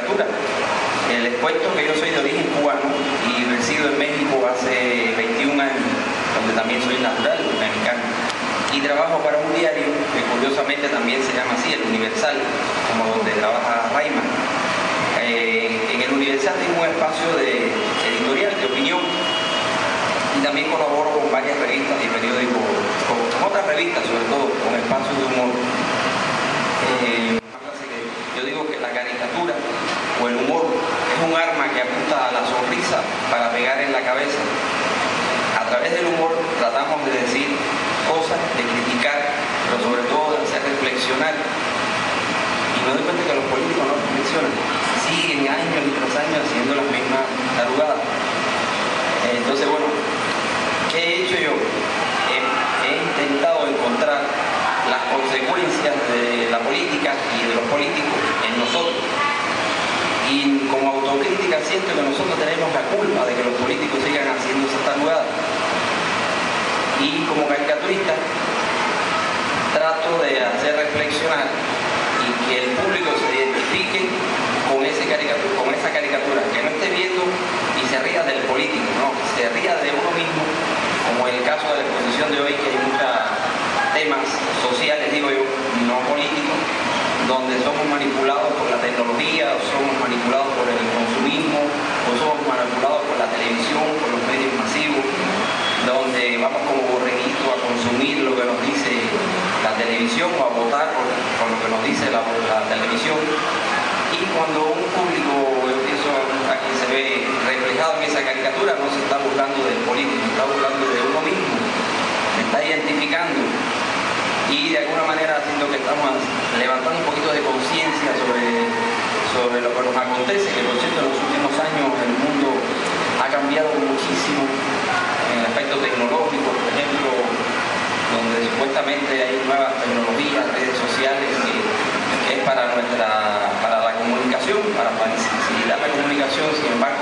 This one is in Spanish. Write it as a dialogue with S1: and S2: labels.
S1: caricatura. Eh, les cuento que yo soy de origen cubano y resido en México hace 21 años, donde también soy natural mexicano. Y trabajo para un diario que curiosamente también se llama así, el Universal, como donde trabaja Rayman. Eh, en el Universal tengo un espacio de editorial, de opinión, y también colaboro con varias revistas y periódicos, con, otras revistas sobre todo, con espacios de humor. Eh, yo digo que caricatura o el humor es un arma que apunta a la sonrisa para pegar en la cabeza. A través del humor tratamos de decir cosas, de criticar, pero sobre todo de hacer reflexionar. Y me doy cuenta que los políticos no reflexionan, siguen años y tras años haciendo de la política y de los políticos en nosotros. Y como autocrítica siento que nosotros tenemos la culpa de que los políticos sigan haciendo esas tarugadas. Y como caricaturista trato de hacer reflexionar y que el público se identifique con, ese caricatura, con esa caricatura, que no esté viendo y se ría del político, no, se ría de uno mismo, como en el caso de la exposición de hoy, que hay muchos temas sociales, digo yo, no políticos, donde somos manipulados por la tecnología, o somos manipulados por el consumismo, o somos manipulados por la televisión, por los medios masivos, donde vamos como borreguitos a consumir lo que nos dice la televisión o a votar por, lo que nos dice la televisión. Y cuando un público, yo pienso a quien se ve reflejado en esa caricatura, no se está burlando del político, se está burlando de uno mismo, se está identificando y de alguna manera que estamos levantando un poquito de conciencia sobre, sobre lo que nos acontece, que por cierto en los últimos años el mundo ha cambiado muchísimo en el aspecto tecnológico, por ejemplo, donde supuestamente hay nuevas tecnologías, redes sociales que, que es para nuestra para la comunicación, para facilitar la comunicación, sin embargo